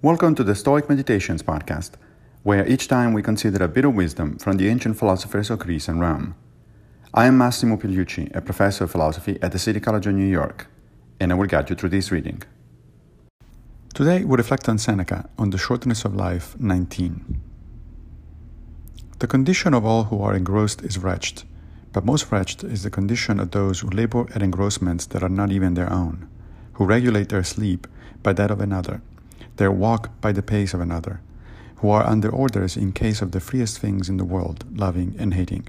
Welcome to the Stoic Meditations podcast, where each time we consider a bit of wisdom from the ancient philosophers of Greece and Rome. I am Massimo Pigliucci, a professor of philosophy at the City College of New York, and I will guide you through this reading. Today we reflect on Seneca on the shortness of life 19. The condition of all who are engrossed is wretched, but most wretched is the condition of those who labor at engrossments that are not even their own, who regulate their sleep by that of another, their walk by the pace of another, who are under orders in case of the freest things in the world, loving and hating.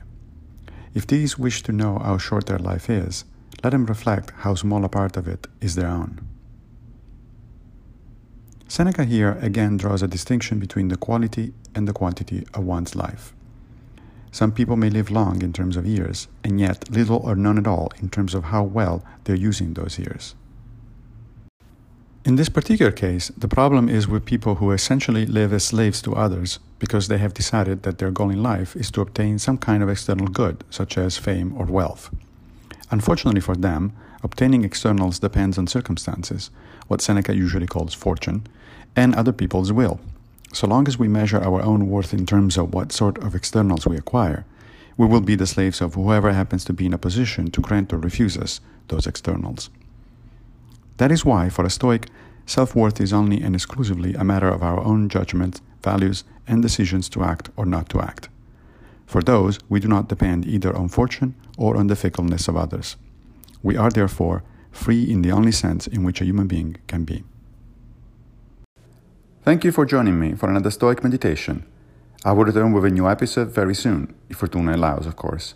If these wish to know how short their life is, let them reflect how small a part of it is their own. Seneca here again draws a distinction between the quality and the quantity of one's life. Some people may live long in terms of years, and yet little or none at all in terms of how well they're using those years. In this particular case, the problem is with people who essentially live as slaves to others because they have decided that their goal in life is to obtain some kind of external good, such as fame or wealth. Unfortunately for them, obtaining externals depends on circumstances, what Seneca usually calls fortune, and other people's will. So long as we measure our own worth in terms of what sort of externals we acquire, we will be the slaves of whoever happens to be in a position to grant or refuse us those externals. That is why, for a Stoic, self worth is only and exclusively a matter of our own judgment, values, and decisions to act or not to act. For those, we do not depend either on fortune or on the fickleness of others. We are therefore free in the only sense in which a human being can be. Thank you for joining me for another Stoic meditation. I will return with a new episode very soon, if Fortuna allows, of course.